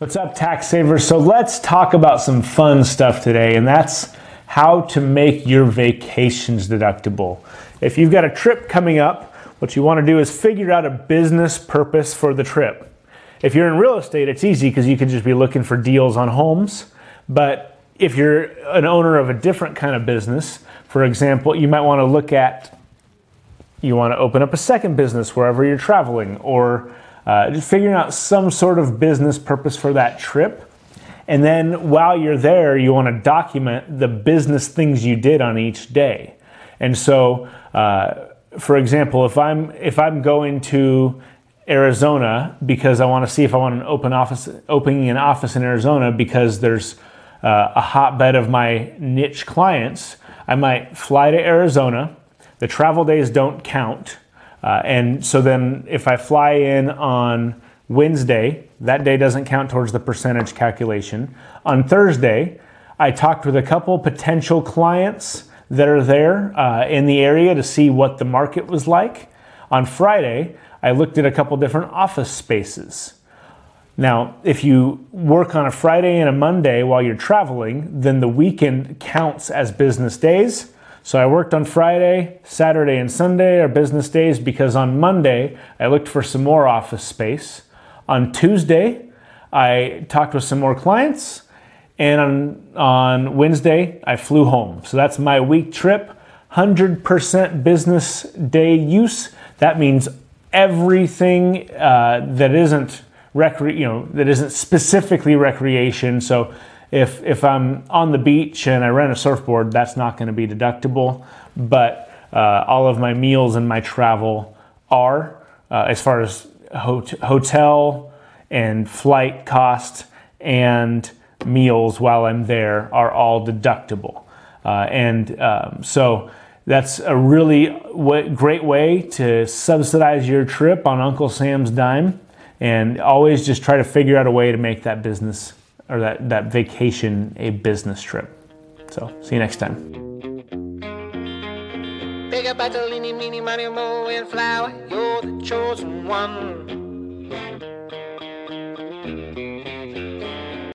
What's up, tax savers? So let's talk about some fun stuff today, and that's how to make your vacations deductible. If you've got a trip coming up, what you want to do is figure out a business purpose for the trip. If you're in real estate, it's easy because you can just be looking for deals on homes. But if you're an owner of a different kind of business, for example, you might want to look at you want to open up a second business wherever you're traveling or uh, just figuring out some sort of business purpose for that trip. And then while you're there, you want to document the business things you did on each day. And so, uh, for example, if I'm if I'm going to Arizona because I want to see if I want an open office, opening an office in Arizona because there's uh, a hotbed of my niche clients, I might fly to Arizona. The travel days don't count uh, and so then if I fly in on Wednesday, that day doesn't count towards the percentage calculation. On Thursday, I talked with a couple potential clients that are there uh, in the area to see what the market was like. On Friday, I looked at a couple different office spaces. Now, if you work on a Friday and a Monday while you're traveling, then the weekend counts as business days. So I worked on Friday, Saturday, and Sunday are business days because on Monday I looked for some more office space. On Tuesday, I talked with some more clients. And on, on Wednesday, I flew home. So that's my week trip. 100% business day use. That means everything uh, that isn't recre- you know that isn't specifically recreation. So if if I'm on the beach and I rent a surfboard, that's not going to be deductible. But uh, all of my meals and my travel are, uh, as far as hot- hotel and flight cost and meals while I'm there, are all deductible. Uh, and um, so that's a really w- great way to subsidize your trip on Uncle Sam's dime. And always just try to figure out a way to make that business or that, that vacation a business trip. So, see you next time. Big up, meeny, meeny, money, mo, and flower. You're the chosen one.